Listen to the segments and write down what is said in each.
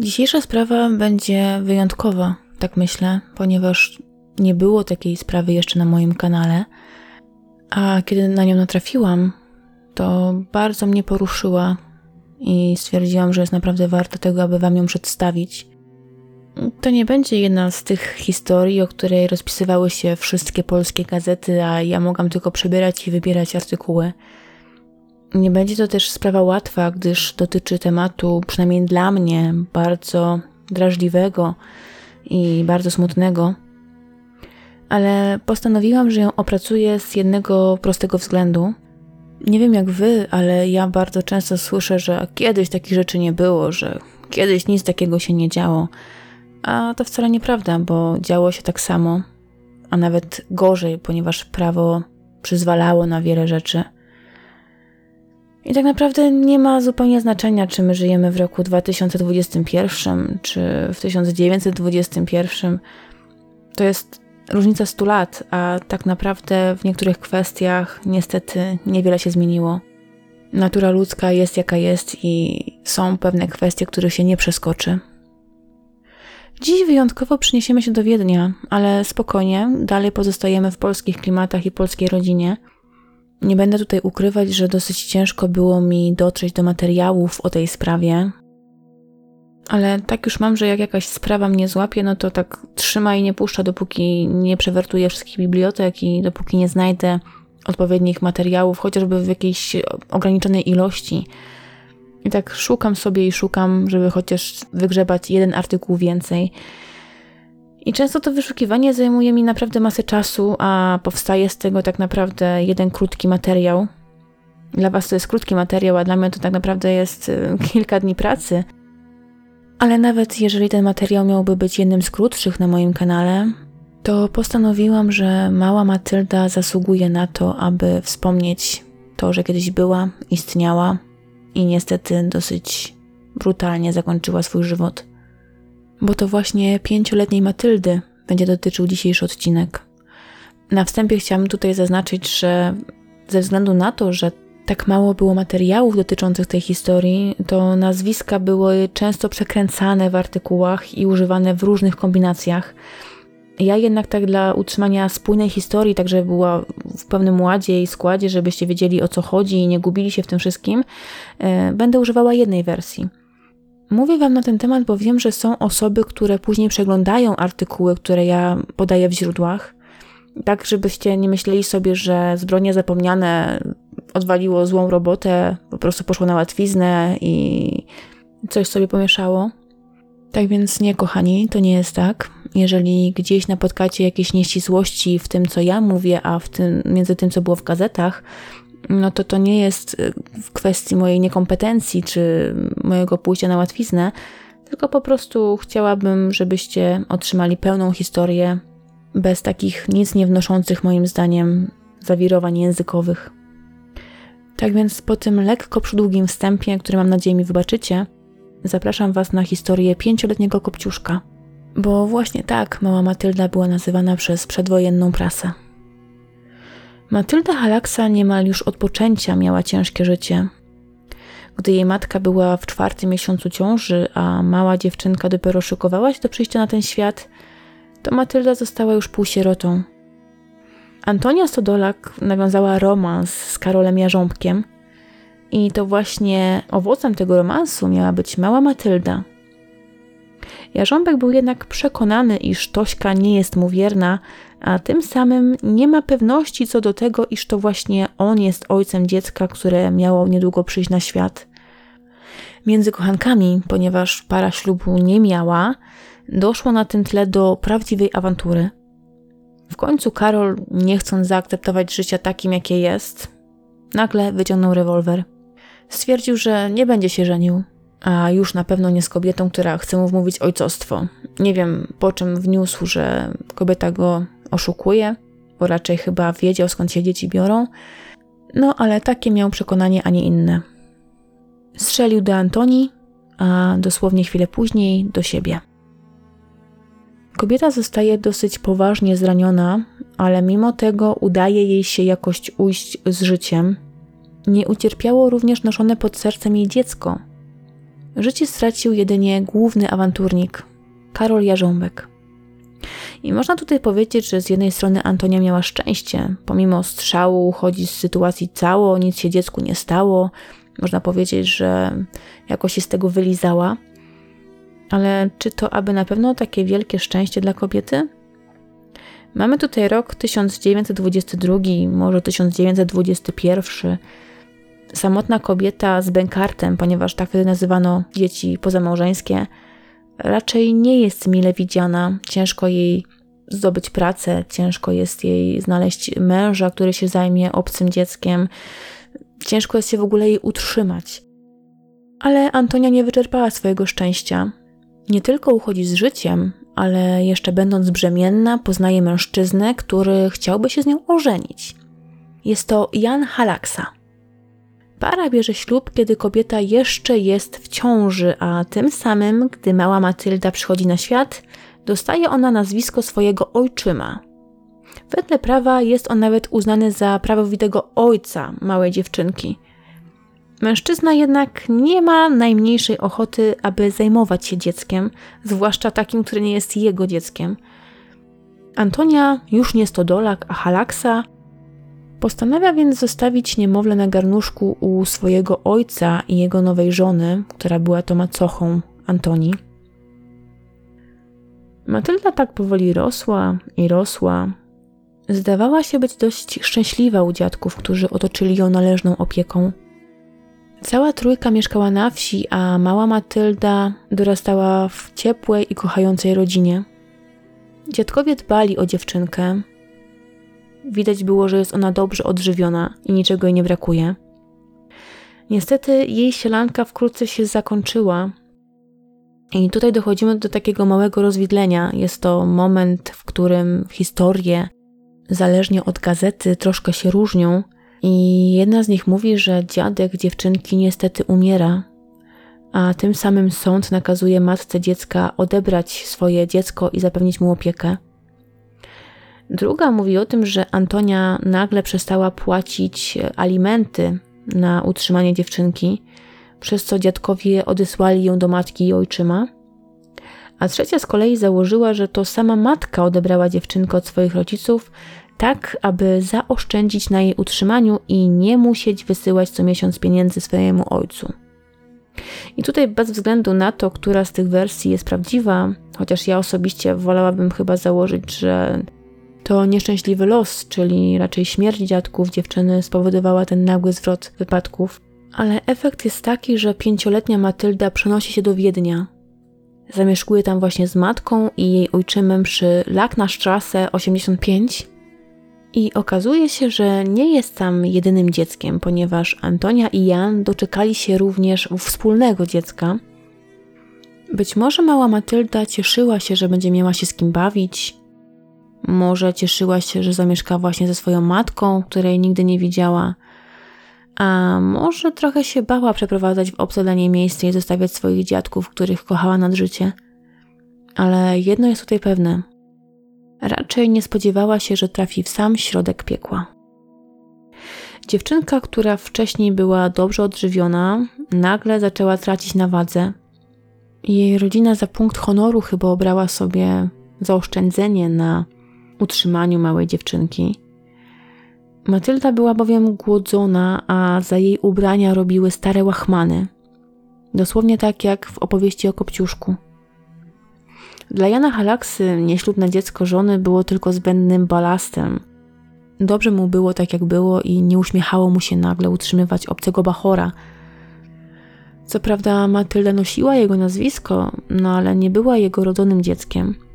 Dzisiejsza sprawa będzie wyjątkowa, tak myślę, ponieważ nie było takiej sprawy jeszcze na moim kanale, a kiedy na nią natrafiłam, to bardzo mnie poruszyła i stwierdziłam, że jest naprawdę warto tego, aby Wam ją przedstawić. To nie będzie jedna z tych historii, o której rozpisywały się wszystkie polskie gazety, a ja mogłam tylko przebierać i wybierać artykuły. Nie będzie to też sprawa łatwa, gdyż dotyczy tematu, przynajmniej dla mnie, bardzo drażliwego i bardzo smutnego. Ale postanowiłam, że ją opracuję z jednego prostego względu. Nie wiem jak wy, ale ja bardzo często słyszę, że kiedyś takich rzeczy nie było, że kiedyś nic takiego się nie działo. A to wcale nieprawda, bo działo się tak samo, a nawet gorzej, ponieważ prawo przyzwalało na wiele rzeczy. I tak naprawdę nie ma zupełnie znaczenia, czy my żyjemy w roku 2021, czy w 1921. To jest różnica 100 lat, a tak naprawdę w niektórych kwestiach niestety niewiele się zmieniło. Natura ludzka jest jaka jest i są pewne kwestie, których się nie przeskoczy. Dziś wyjątkowo przyniesiemy się do Wiednia, ale spokojnie, dalej pozostajemy w polskich klimatach i polskiej rodzinie – nie będę tutaj ukrywać, że dosyć ciężko było mi dotrzeć do materiałów o tej sprawie, ale tak już mam, że jak jakaś sprawa mnie złapie, no to tak trzyma i nie puszcza, dopóki nie przewertuję wszystkich bibliotek i dopóki nie znajdę odpowiednich materiałów, chociażby w jakiejś ograniczonej ilości. I tak szukam sobie i szukam, żeby chociaż wygrzebać jeden artykuł więcej. I często to wyszukiwanie zajmuje mi naprawdę masę czasu, a powstaje z tego tak naprawdę jeden krótki materiał. Dla Was to jest krótki materiał, a dla mnie to tak naprawdę jest y, kilka dni pracy. Ale nawet jeżeli ten materiał miałby być jednym z krótszych na moim kanale, to postanowiłam, że mała Matylda zasługuje na to, aby wspomnieć to, że kiedyś była, istniała i niestety dosyć brutalnie zakończyła swój żywot bo to właśnie pięcioletniej Matyldy będzie dotyczył dzisiejszy odcinek. Na wstępie chciałam tutaj zaznaczyć, że ze względu na to, że tak mało było materiałów dotyczących tej historii, to nazwiska były często przekręcane w artykułach i używane w różnych kombinacjach. Ja jednak tak dla utrzymania spójnej historii, tak żeby była w pewnym ładzie i składzie, żebyście wiedzieli o co chodzi i nie gubili się w tym wszystkim, e, będę używała jednej wersji. Mówię Wam na ten temat, bo wiem, że są osoby, które później przeglądają artykuły, które ja podaję w źródłach, tak żebyście nie myśleli sobie, że zbrodnie zapomniane odwaliło złą robotę, po prostu poszło na łatwiznę i coś sobie pomieszało. Tak więc nie, kochani, to nie jest tak. Jeżeli gdzieś napotkacie jakieś nieścisłości w tym, co ja mówię, a w tym, między tym, co było w gazetach, no to to nie jest y, w kwestii mojej niekompetencji czy mojego pójścia na łatwiznę, tylko po prostu chciałabym, żebyście otrzymali pełną historię bez takich nic nie wnoszących moim zdaniem zawirowań językowych. Tak więc po tym lekko przydługim wstępie, który mam nadzieję mi wybaczycie, zapraszam Was na historię pięcioletniego kopciuszka. Bo właśnie tak mała Matylda była nazywana przez przedwojenną prasę. Matylda Halaksa niemal już od poczęcia miała ciężkie życie. Gdy jej matka była w czwartym miesiącu ciąży, a mała dziewczynka dopiero szykowała się do przyjścia na ten świat, to Matylda została już półsierotą. Antonia Stodolak nawiązała romans z Karolem Jarząbkiem i to właśnie owocem tego romansu miała być mała Matylda. Jarząbek był jednak przekonany, iż Tośka nie jest mu wierna, a tym samym nie ma pewności co do tego, iż to właśnie on jest ojcem dziecka, które miało niedługo przyjść na świat. Między kochankami, ponieważ para ślubu nie miała, doszło na tym tle do prawdziwej awantury. W końcu Karol, nie chcąc zaakceptować życia takim, jakie jest, nagle wyciągnął rewolwer. Stwierdził, że nie będzie się żenił, a już na pewno nie z kobietą, która chce mu wmówić ojcostwo. Nie wiem, po czym wniósł, że kobieta go oszukuje, bo raczej chyba wiedział skąd się dzieci biorą. No, ale takie miał przekonanie, a nie inne. Strzelił do Antoni, a dosłownie chwilę później do siebie. Kobieta zostaje dosyć poważnie zraniona, ale mimo tego udaje jej się jakoś ujść z życiem. Nie ucierpiało również noszone pod sercem jej dziecko. Życie stracił jedynie główny awanturnik, Karol Jarząbek. I można tutaj powiedzieć, że z jednej strony Antonia miała szczęście. Pomimo strzału uchodzi z sytuacji cało, nic się dziecku nie stało. Można powiedzieć, że jakoś się z tego wylizała. Ale czy to aby na pewno takie wielkie szczęście dla kobiety? Mamy tutaj rok 1922, może 1921. Samotna kobieta z bękartem, ponieważ tak wtedy nazywano dzieci pozamałżeńskie, raczej nie jest mile widziana. Ciężko jej zdobyć pracę, ciężko jest jej znaleźć męża, który się zajmie obcym dzieckiem, ciężko jest się w ogóle jej utrzymać. Ale Antonia nie wyczerpała swojego szczęścia. Nie tylko uchodzi z życiem, ale jeszcze będąc brzemienna, poznaje mężczyznę, który chciałby się z nią ożenić. Jest to Jan Halaksa. Para bierze ślub, kiedy kobieta jeszcze jest w ciąży, a tym samym, gdy mała Matylda przychodzi na świat, dostaje ona nazwisko swojego ojczyma. Wedle prawa jest on nawet uznany za prawowitego ojca małej dziewczynki. Mężczyzna jednak nie ma najmniejszej ochoty, aby zajmować się dzieckiem, zwłaszcza takim, który nie jest jego dzieckiem. Antonia już nie stodolak, a halaksa Postanawia więc zostawić niemowlę na garnuszku u swojego ojca i jego nowej żony, która była to macochą Antoni. Matylda tak powoli rosła i rosła. Zdawała się być dość szczęśliwa u dziadków, którzy otoczyli ją należną opieką. Cała trójka mieszkała na wsi, a mała Matylda dorastała w ciepłej i kochającej rodzinie. Dziadkowie dbali o dziewczynkę, Widać było, że jest ona dobrze odżywiona i niczego jej nie brakuje. Niestety jej sielanka wkrótce się zakończyła. I tutaj dochodzimy do takiego małego rozwidlenia. Jest to moment, w którym historie, zależnie od gazety, troszkę się różnią. I jedna z nich mówi, że dziadek dziewczynki niestety umiera, a tym samym sąd nakazuje matce dziecka odebrać swoje dziecko i zapewnić mu opiekę. Druga mówi o tym, że Antonia nagle przestała płacić alimenty na utrzymanie dziewczynki, przez co dziadkowie odesłali ją do matki i ojczyma. A trzecia z kolei założyła, że to sama matka odebrała dziewczynkę od swoich rodziców, tak aby zaoszczędzić na jej utrzymaniu i nie musieć wysyłać co miesiąc pieniędzy swojemu ojcu. I tutaj bez względu na to, która z tych wersji jest prawdziwa, chociaż ja osobiście wolałabym chyba założyć, że to nieszczęśliwy los, czyli raczej śmierć dziadków dziewczyny spowodowała ten nagły zwrot wypadków. Ale efekt jest taki, że pięcioletnia Matylda przenosi się do Wiednia. Zamieszkuje tam właśnie z matką i jej ojczymem przy Lacknerstrasse 85 i okazuje się, że nie jest tam jedynym dzieckiem, ponieważ Antonia i Jan doczekali się również wspólnego dziecka. Być może mała Matylda cieszyła się, że będzie miała się z kim bawić, może cieszyła się, że zamieszka właśnie ze swoją matką, której nigdy nie widziała. A może trochę się bała przeprowadzać w niej miejsce i zostawiać swoich dziadków, których kochała nad życie. Ale jedno jest tutaj pewne. Raczej nie spodziewała się, że trafi w sam środek piekła. Dziewczynka, która wcześniej była dobrze odżywiona, nagle zaczęła tracić na wadze. Jej rodzina za punkt honoru chyba obrała sobie zaoszczędzenie na utrzymaniu małej dziewczynki. Matylda była bowiem głodzona, a za jej ubrania robiły stare łachmany. Dosłownie tak jak w opowieści o Kopciuszku. Dla Jana Halaksy nieślubne dziecko żony było tylko zbędnym balastem. Dobrze mu było tak jak było i nie uśmiechało mu się nagle utrzymywać obcego bachora. Co prawda Matylda nosiła jego nazwisko, no ale nie była jego rodzonym dzieckiem –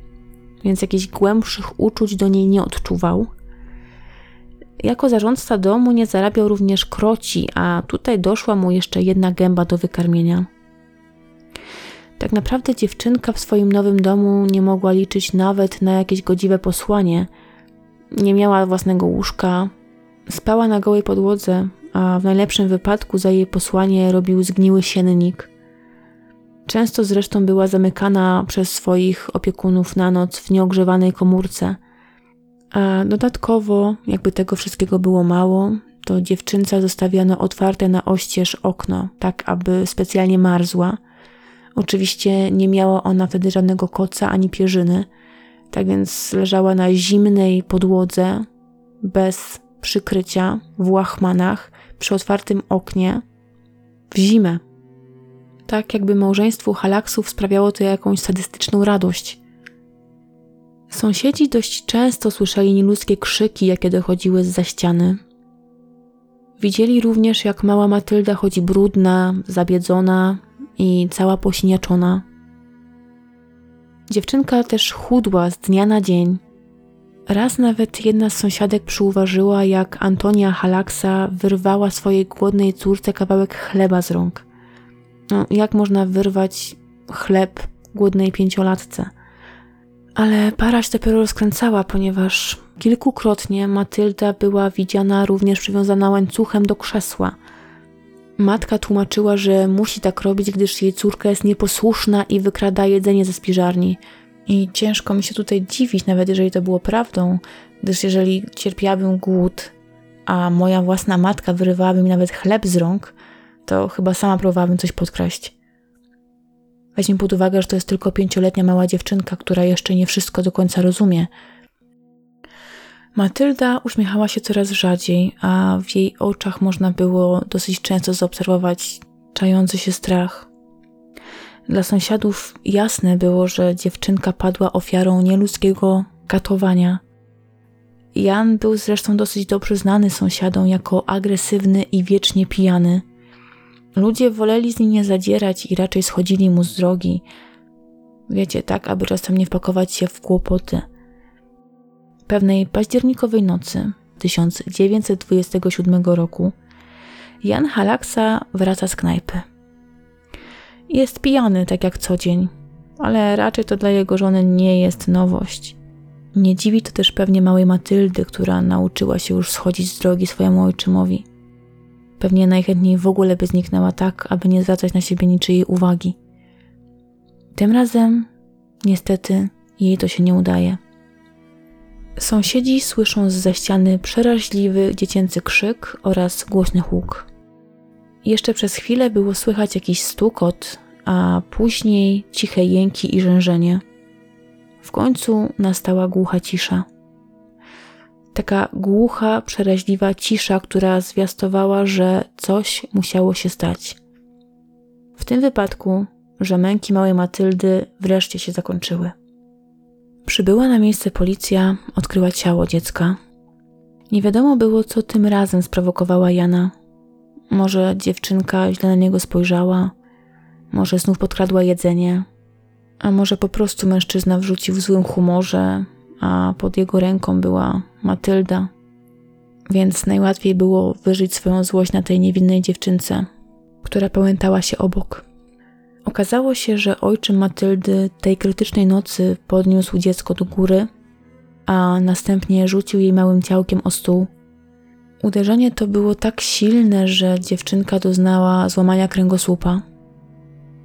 więc jakichś głębszych uczuć do niej nie odczuwał. Jako zarządca domu nie zarabiał również kroci, a tutaj doszła mu jeszcze jedna gęba do wykarmienia. Tak naprawdę dziewczynka w swoim nowym domu nie mogła liczyć nawet na jakieś godziwe posłanie. Nie miała własnego łóżka, spała na gołej podłodze, a w najlepszym wypadku za jej posłanie robił zgniły siennik – Często zresztą była zamykana przez swoich opiekunów na noc w nieogrzewanej komórce. A dodatkowo, jakby tego wszystkiego było mało, to dziewczynca zostawiano otwarte na oścież okno, tak aby specjalnie marzła. Oczywiście nie miała ona wtedy żadnego koca ani pierzyny, tak więc leżała na zimnej podłodze, bez przykrycia, w łachmanach, przy otwartym oknie, w zimę. Tak jakby małżeństwu halaksów sprawiało to jakąś sadystyczną radość. Sąsiedzi dość często słyszeli nieludzkie krzyki, jakie dochodziły z za ściany. Widzieli również, jak mała Matylda chodzi brudna, zabiedzona i cała posiniaczona. Dziewczynka też chudła z dnia na dzień. Raz nawet jedna z sąsiadek przyuważyła, jak Antonia Halaksa wyrwała swojej głodnej córce kawałek chleba z rąk. No, jak można wyrwać chleb głodnej pięciolatce? Ale para się dopiero rozkręcała, ponieważ kilkukrotnie Matylda była widziana również przywiązana łańcuchem do krzesła. Matka tłumaczyła, że musi tak robić, gdyż jej córka jest nieposłuszna i wykrada jedzenie ze spiżarni. I ciężko mi się tutaj dziwić, nawet jeżeli to było prawdą, gdyż jeżeli cierpiałabym głód, a moja własna matka wyrywałaby mi nawet chleb z rąk, to chyba sama próbowałabym coś podkraść. Weźmy pod uwagę, że to jest tylko pięcioletnia mała dziewczynka, która jeszcze nie wszystko do końca rozumie. Matylda uśmiechała się coraz rzadziej, a w jej oczach można było dosyć często zaobserwować czający się strach. Dla sąsiadów jasne było, że dziewczynka padła ofiarą nieludzkiego katowania. Jan był zresztą dosyć dobrze znany sąsiadom jako agresywny i wiecznie pijany. Ludzie woleli z nim nie zadzierać i raczej schodzili mu z drogi. Wiecie, tak, aby czasem nie wpakować się w kłopoty. Pewnej październikowej nocy 1927 roku Jan Halaksa wraca z knajpy. Jest pijany, tak jak co dzień, ale raczej to dla jego żony nie jest nowość. Nie dziwi to też pewnie małej Matyldy, która nauczyła się już schodzić z drogi swojemu ojczymowi. Pewnie najchętniej w ogóle by zniknęła tak, aby nie zwracać na siebie niczyjej uwagi. Tym razem, niestety, jej to się nie udaje. Sąsiedzi słyszą z za ściany przeraźliwy dziecięcy krzyk oraz głośny huk. Jeszcze przez chwilę było słychać jakiś stukot, a później ciche jęki i rzężenie. W końcu nastała głucha cisza. Taka głucha, przeraźliwa cisza, która zwiastowała, że coś musiało się stać. W tym wypadku, że męki małej Matyldy wreszcie się zakończyły. Przybyła na miejsce policja, odkryła ciało dziecka. Nie wiadomo było, co tym razem sprowokowała Jana. Może dziewczynka źle na niego spojrzała, może znów podkradła jedzenie, a może po prostu mężczyzna wrzucił w złym humorze, a pod jego ręką była Matylda. Więc najłatwiej było wyżyć swoją złość na tej niewinnej dziewczynce, która pamiętała się obok. Okazało się, że ojczym Matyldy tej krytycznej nocy podniósł dziecko do góry, a następnie rzucił jej małym ciałkiem o stół. Uderzenie to było tak silne, że dziewczynka doznała złamania kręgosłupa,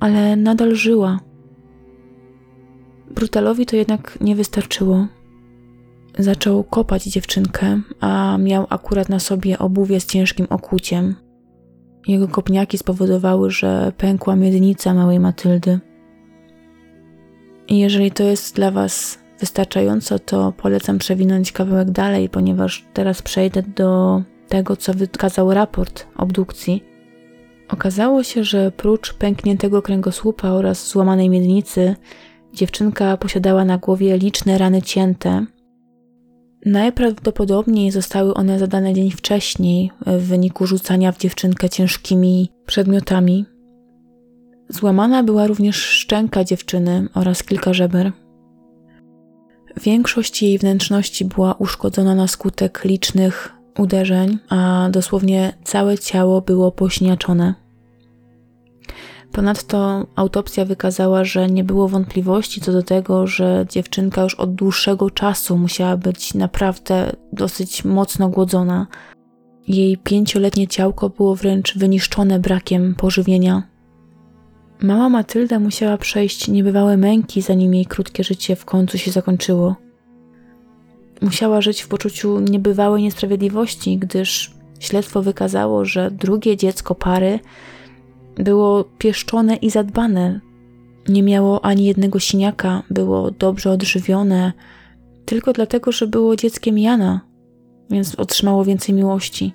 ale nadal żyła. Brutalowi to jednak nie wystarczyło. Zaczął kopać dziewczynkę, a miał akurat na sobie obuwie z ciężkim okuciem, jego kopniaki spowodowały, że pękła miednica małej Matyldy. Jeżeli to jest dla Was wystarczająco, to polecam przewinąć kawałek dalej, ponieważ teraz przejdę do tego, co wykazał raport obdukcji. Okazało się, że prócz pękniętego kręgosłupa oraz złamanej miednicy, dziewczynka posiadała na głowie liczne rany cięte, Najprawdopodobniej zostały one zadane dzień wcześniej w wyniku rzucania w dziewczynkę ciężkimi przedmiotami. Złamana była również szczęka dziewczyny oraz kilka żeber. Większość jej wnętrzności była uszkodzona na skutek licznych uderzeń, a dosłownie całe ciało było pośniaczone. Ponadto autopsja wykazała, że nie było wątpliwości co do tego, że dziewczynka już od dłuższego czasu musiała być naprawdę dosyć mocno głodzona. Jej pięcioletnie ciałko było wręcz wyniszczone brakiem pożywienia. Mała Matylda musiała przejść niebywałe męki, zanim jej krótkie życie w końcu się zakończyło. Musiała żyć w poczuciu niebywałej niesprawiedliwości, gdyż śledztwo wykazało, że drugie dziecko pary było pieszczone i zadbane. Nie miało ani jednego siniaka, było dobrze odżywione, tylko dlatego, że było dzieckiem Jana, więc otrzymało więcej miłości.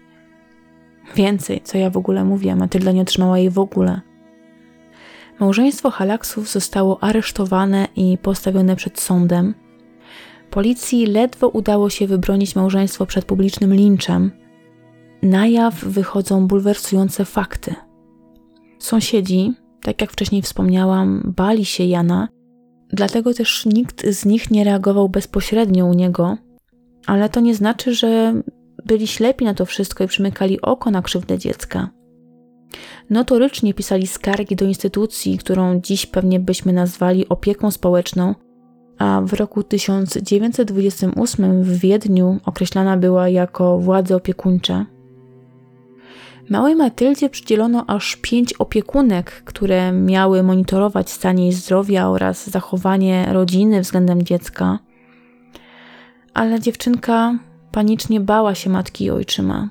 Więcej, co ja w ogóle mówię, Matylda nie otrzymała jej w ogóle. Małżeństwo Halaksów zostało aresztowane i postawione przed sądem. Policji ledwo udało się wybronić małżeństwo przed publicznym linczem. Na jaw wychodzą bulwersujące fakty. Sąsiedzi, tak jak wcześniej wspomniałam, bali się Jana, dlatego też nikt z nich nie reagował bezpośrednio u niego, ale to nie znaczy, że byli ślepi na to wszystko i przymykali oko na krzywdę dziecka. Notorycznie pisali skargi do instytucji, którą dziś pewnie byśmy nazwali opieką społeczną, a w roku 1928 w Wiedniu określana była jako władze opiekuńcze. Małej Matyldzie przydzielono aż pięć opiekunek, które miały monitorować stan jej zdrowia oraz zachowanie rodziny względem dziecka. Ale dziewczynka panicznie bała się matki i ojczyma.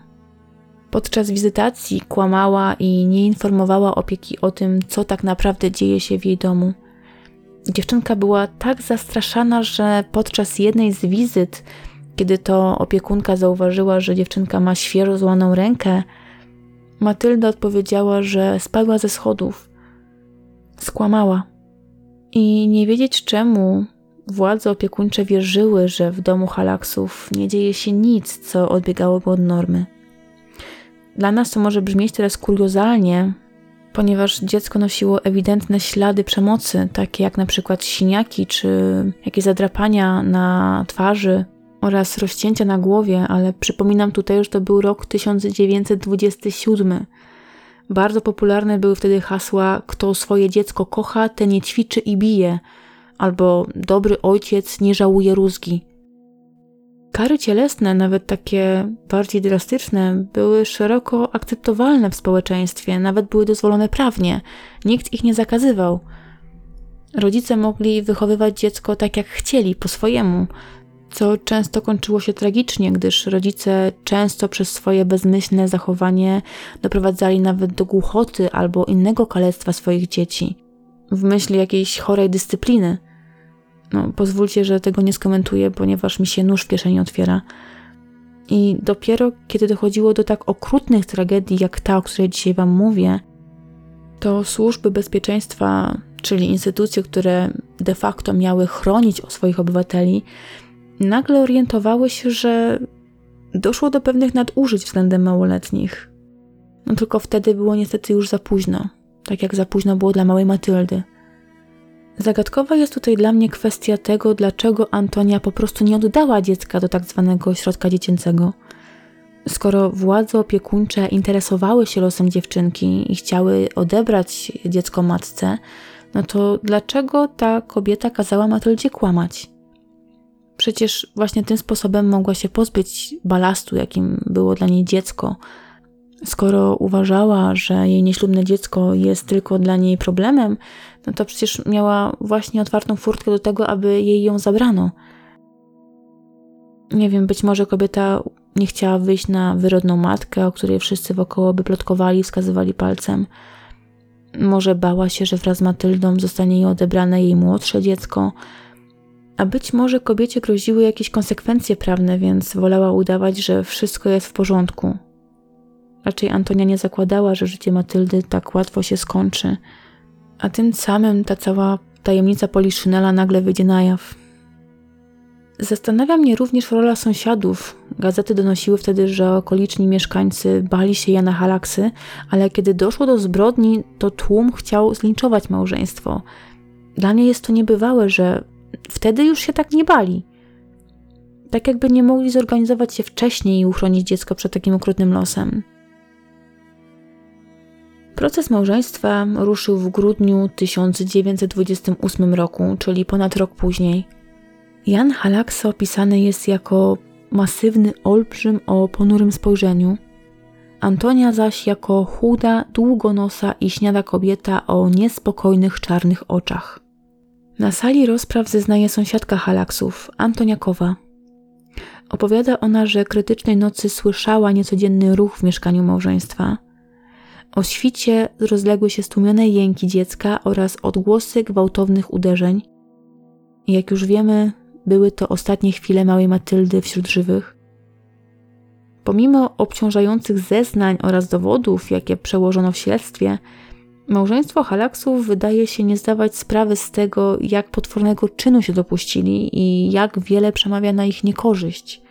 Podczas wizytacji kłamała i nie informowała opieki o tym, co tak naprawdę dzieje się w jej domu. Dziewczynka była tak zastraszana, że podczas jednej z wizyt, kiedy to opiekunka zauważyła, że dziewczynka ma świeżo złaną rękę, Matylda odpowiedziała, że spadła ze schodów. Skłamała. I nie wiedzieć czemu władze opiekuńcze wierzyły, że w domu halaksów nie dzieje się nic, co odbiegałoby od normy. Dla nas to może brzmieć teraz kuriozalnie, ponieważ dziecko nosiło ewidentne ślady przemocy, takie jak na przykład siniaki czy jakieś zadrapania na twarzy oraz rozcięcia na głowie, ale przypominam tutaj, że to był rok 1927. Bardzo popularne były wtedy hasła: Kto swoje dziecko kocha, ten nie ćwiczy i bije, albo dobry ojciec nie żałuje rózgi. Kary cielesne, nawet takie bardziej drastyczne, były szeroko akceptowalne w społeczeństwie, nawet były dozwolone prawnie. Nikt ich nie zakazywał. Rodzice mogli wychowywać dziecko tak jak chcieli, po swojemu, co często kończyło się tragicznie, gdyż rodzice często przez swoje bezmyślne zachowanie doprowadzali nawet do głuchoty albo innego kalectwa swoich dzieci, w myśli jakiejś chorej dyscypliny. No, pozwólcie, że tego nie skomentuję, ponieważ mi się nóż w kieszeni otwiera. I dopiero kiedy dochodziło do tak okrutnych tragedii, jak ta, o której dzisiaj Wam mówię, to służby bezpieczeństwa, czyli instytucje, które de facto miały chronić swoich obywateli, nagle orientowały się, że doszło do pewnych nadużyć względem małoletnich. No tylko wtedy było niestety już za późno, tak jak za późno było dla małej Matyldy. Zagadkowa jest tutaj dla mnie kwestia tego, dlaczego Antonia po prostu nie oddała dziecka do tak zwanego ośrodka dziecięcego. Skoro władze opiekuńcze interesowały się losem dziewczynki i chciały odebrać dziecko matce, no to dlaczego ta kobieta kazała Matyldzie kłamać? Przecież właśnie tym sposobem mogła się pozbyć balastu, jakim było dla niej dziecko. Skoro uważała, że jej nieślubne dziecko jest tylko dla niej problemem, no to przecież miała właśnie otwartą furtkę do tego, aby jej ją zabrano. Nie wiem, być może kobieta nie chciała wyjść na wyrodną matkę, o której wszyscy wokoło by plotkowali, wskazywali palcem. Może bała się, że wraz z Matyldą zostanie jej odebrane jej młodsze dziecko, a być może kobiecie groziły jakieś konsekwencje prawne, więc wolała udawać, że wszystko jest w porządku. Raczej Antonia nie zakładała, że życie Matyldy tak łatwo się skończy, a tym samym ta cała tajemnica Poliszynela nagle wyjdzie na jaw. Zastanawia mnie również rola sąsiadów. Gazety donosiły wtedy, że okoliczni mieszkańcy bali się Jana Halaksy, ale kiedy doszło do zbrodni, to tłum chciał zlinczować małżeństwo. Dla mnie jest to niebywałe, że wtedy już się tak nie bali. Tak jakby nie mogli zorganizować się wcześniej i uchronić dziecko przed takim okrutnym losem. Proces małżeństwa ruszył w grudniu 1928 roku, czyli ponad rok później. Jan Halaksa opisany jest jako masywny olbrzym o ponurym spojrzeniu, Antonia zaś jako chuda, długonosa i śniada kobieta o niespokojnych czarnych oczach. Na sali rozpraw zeznaje sąsiadka Halaksów, Antoniakowa. Opowiada ona, że krytycznej nocy słyszała niecodzienny ruch w mieszkaniu małżeństwa. O świcie rozległy się stłumione jęki dziecka oraz odgłosy gwałtownych uderzeń. Jak już wiemy, były to ostatnie chwile małej Matyldy wśród żywych. Pomimo obciążających zeznań oraz dowodów, jakie przełożono w śledztwie, małżeństwo Halaksów wydaje się nie zdawać sprawy z tego, jak potwornego czynu się dopuścili i jak wiele przemawia na ich niekorzyść.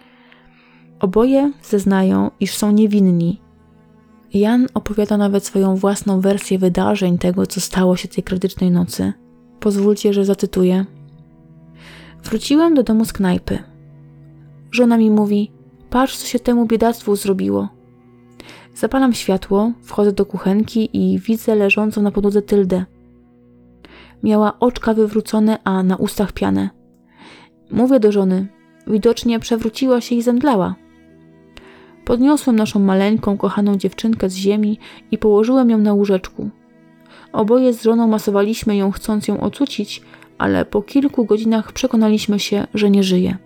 Oboje zeznają, iż są niewinni. Jan opowiada nawet swoją własną wersję wydarzeń tego, co stało się tej krytycznej nocy. Pozwólcie, że zacytuję. Wróciłem do domu z knajpy. Żona mi mówi: Patrz, co się temu biedactwu zrobiło. Zapalam światło, wchodzę do kuchenki i widzę leżącą na podłodze tyldę. Miała oczka wywrócone, a na ustach pianę. Mówię do żony. Widocznie przewróciła się i zemdlała. Podniosłem naszą maleńką, kochaną dziewczynkę z ziemi i położyłem ją na łóżeczku. Oboje z żoną masowaliśmy ją, chcąc ją ocucić, ale po kilku godzinach przekonaliśmy się, że nie żyje.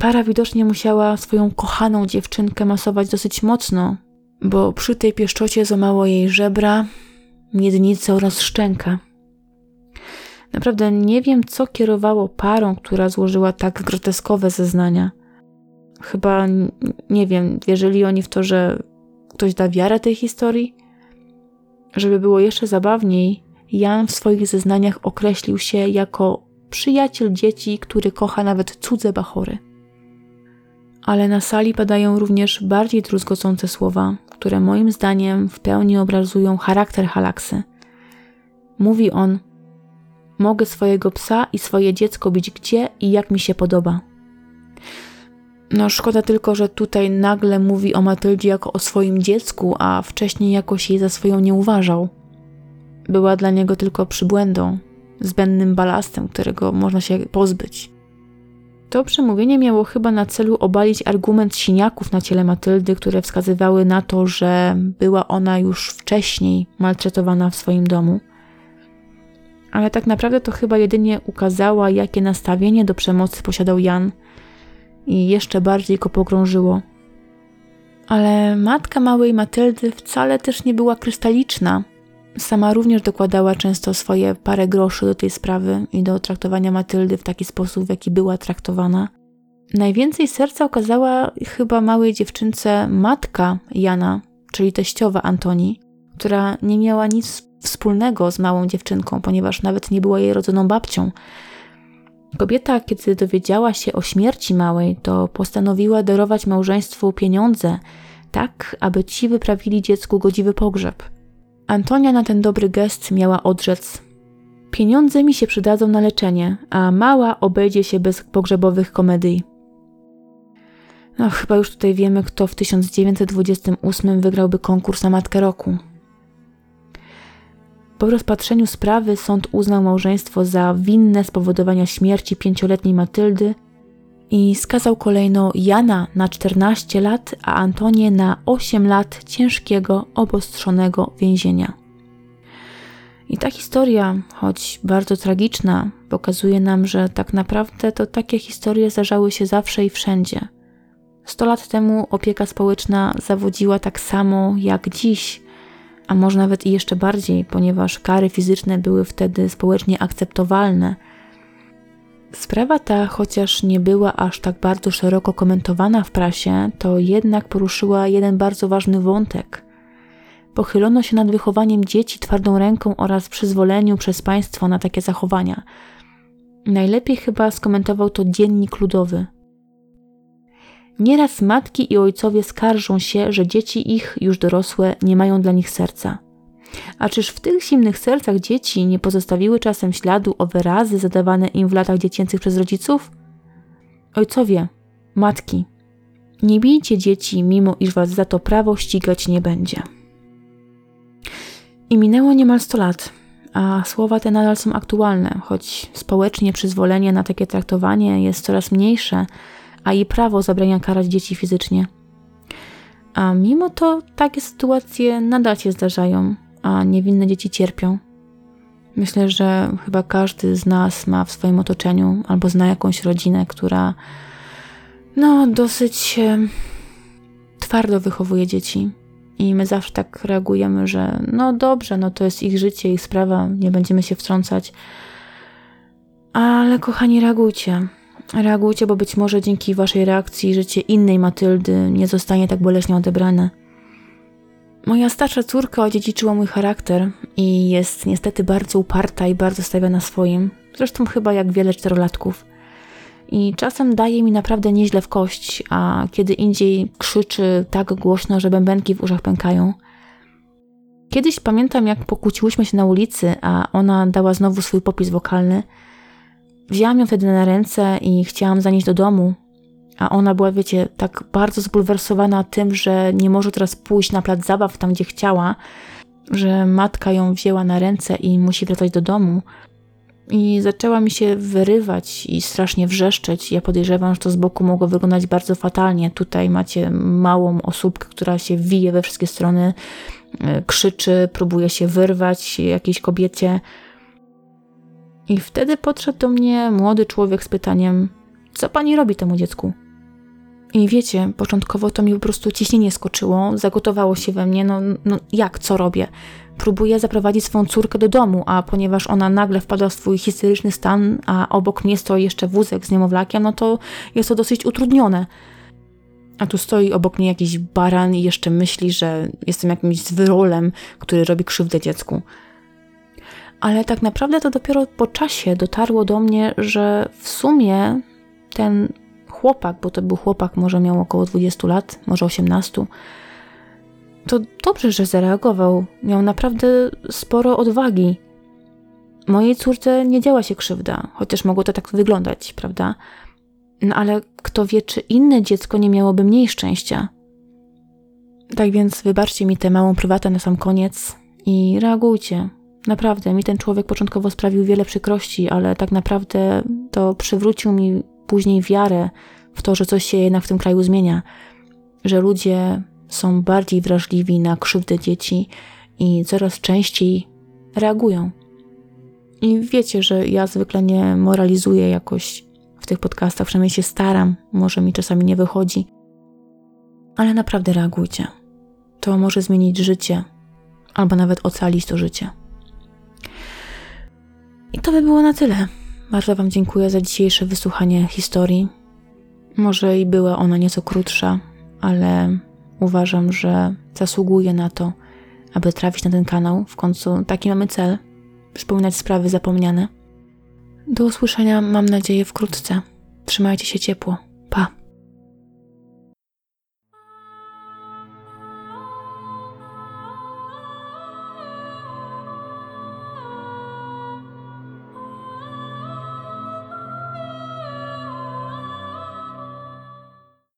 Para widocznie musiała swoją kochaną dziewczynkę masować dosyć mocno, bo przy tej pieszczocie złamało jej żebra, miednicę oraz szczękę. Naprawdę nie wiem, co kierowało parą, która złożyła tak groteskowe zeznania. Chyba, nie wiem, wierzyli oni w to, że ktoś da wiarę tej historii? Żeby było jeszcze zabawniej, Jan w swoich zeznaniach określił się jako przyjaciel dzieci, który kocha nawet cudze bachory. Ale na sali padają również bardziej druzgocące słowa, które moim zdaniem w pełni obrazują charakter Halaksy. Mówi on: Mogę swojego psa i swoje dziecko bić gdzie i jak mi się podoba. No, szkoda tylko, że tutaj nagle mówi o Matyldzie jako o swoim dziecku, a wcześniej jakoś jej za swoją nie uważał. Była dla niego tylko przybłędą, zbędnym balastem, którego można się pozbyć. To przemówienie miało chyba na celu obalić argument siniaków na ciele Matyldy, które wskazywały na to, że była ona już wcześniej maltretowana w swoim domu. Ale tak naprawdę to chyba jedynie ukazała, jakie nastawienie do przemocy posiadał Jan i jeszcze bardziej go pogrążyło. Ale matka małej Matyldy wcale też nie była krystaliczna. Sama również dokładała często swoje parę groszy do tej sprawy i do traktowania Matyldy w taki sposób, w jaki była traktowana. Najwięcej serca okazała chyba małej dziewczynce matka Jana, czyli teściowa Antoni, która nie miała nic wspólnego z małą dziewczynką, ponieważ nawet nie była jej rodzoną babcią. Kobieta, kiedy dowiedziała się o śmierci małej, to postanowiła darować małżeństwu pieniądze, tak aby ci wyprawili dziecku godziwy pogrzeb. Antonia na ten dobry gest miała odrzec: Pieniądze mi się przydadzą na leczenie, a mała obejdzie się bez pogrzebowych komedii. No, chyba już tutaj wiemy, kto w 1928 wygrałby konkurs na Matkę Roku. Po rozpatrzeniu sprawy sąd uznał małżeństwo za winne spowodowania śmierci pięcioletniej Matyldy i skazał kolejno Jana na 14 lat, a Antonię na 8 lat ciężkiego, obostrzonego więzienia. I ta historia, choć bardzo tragiczna, pokazuje nam, że tak naprawdę to takie historie zdarzały się zawsze i wszędzie. Sto lat temu opieka społeczna zawodziła tak samo jak dziś, a może nawet i jeszcze bardziej, ponieważ kary fizyczne były wtedy społecznie akceptowalne – Sprawa ta, chociaż nie była aż tak bardzo szeroko komentowana w prasie, to jednak poruszyła jeden bardzo ważny wątek. Pochylono się nad wychowaniem dzieci twardą ręką oraz przyzwoleniu przez państwo na takie zachowania. Najlepiej chyba skomentował to dziennik ludowy. Nieraz matki i ojcowie skarżą się, że dzieci ich, już dorosłe, nie mają dla nich serca. A czyż w tych zimnych sercach dzieci nie pozostawiły czasem śladu o wyrazy zadawane im w latach dziecięcych przez rodziców? Ojcowie, matki, nie bijcie dzieci, mimo iż was za to prawo ścigać nie będzie. I minęło niemal 100 lat, a słowa te nadal są aktualne, choć społecznie przyzwolenie na takie traktowanie jest coraz mniejsze, a i prawo zabrania karać dzieci fizycznie. A mimo to takie sytuacje nadal się zdarzają, a niewinne dzieci cierpią. Myślę, że chyba każdy z nas ma w swoim otoczeniu albo zna jakąś rodzinę, która no dosyć twardo wychowuje dzieci. I my zawsze tak reagujemy, że no dobrze, no to jest ich życie, ich sprawa, nie będziemy się wtrącać. Ale kochani, reagujcie. Reagujcie, bo być może dzięki waszej reakcji życie innej Matyldy nie zostanie tak boleśnie odebrane. Moja starsza córka odziedziczyła mój charakter i jest niestety bardzo uparta i bardzo stawia na swoim. Zresztą chyba jak wiele czterolatków. I czasem daje mi naprawdę nieźle w kość, a kiedy indziej krzyczy tak głośno, że bębenki w uszach pękają. Kiedyś pamiętam, jak pokłóciłyśmy się na ulicy, a ona dała znowu swój popis wokalny. Wzięłam ją wtedy na ręce i chciałam zanieść do domu, a ona była, wiecie, tak bardzo zbulwersowana tym, że nie może teraz pójść na plac zabaw tam, gdzie chciała, że matka ją wzięła na ręce i musi wracać do domu. I zaczęła mi się wyrywać i strasznie wrzeszczeć. Ja podejrzewam, że to z boku mogło wyglądać bardzo fatalnie. Tutaj macie małą osóbkę, która się wije we wszystkie strony, e, krzyczy, próbuje się wyrwać jakiejś kobiecie. I wtedy podszedł do mnie młody człowiek z pytaniem: Co pani robi temu dziecku? I wiecie, początkowo to mi po prostu ciśnienie skoczyło, zagotowało się we mnie, no, no jak, co robię? Próbuję zaprowadzić swoją córkę do domu, a ponieważ ona nagle wpadła w swój histeryczny stan, a obok mnie stoi jeszcze wózek z niemowlakiem, no to jest to dosyć utrudnione. A tu stoi obok mnie jakiś baran i jeszcze myśli, że jestem jakimś zwyrolem, który robi krzywdę dziecku. Ale tak naprawdę to dopiero po czasie dotarło do mnie, że w sumie ten chłopak, bo to był chłopak, może miał około 20 lat, może 18, to dobrze, że zareagował. Miał naprawdę sporo odwagi. Mojej córce nie działa się krzywda, chociaż mogło to tak wyglądać, prawda? No ale kto wie, czy inne dziecko nie miałoby mniej szczęścia. Tak więc wybaczcie mi tę małą prywatę na sam koniec i reagujcie. Naprawdę, mi ten człowiek początkowo sprawił wiele przykrości, ale tak naprawdę to przywrócił mi później wiarę w to, że coś się jednak w tym kraju zmienia, że ludzie są bardziej wrażliwi na krzywdę dzieci i coraz częściej reagują. I wiecie, że ja zwykle nie moralizuję jakoś w tych podcastach, przynajmniej się staram, może mi czasami nie wychodzi, ale naprawdę reagujcie. To może zmienić życie, albo nawet ocalić to życie. I to by było na tyle. Bardzo Wam dziękuję za dzisiejsze wysłuchanie historii. Może i była ona nieco krótsza, ale uważam, że zasługuje na to, aby trafić na ten kanał. W końcu taki mamy cel przypominać sprawy zapomniane. Do usłyszenia, mam nadzieję, wkrótce. Trzymajcie się ciepło.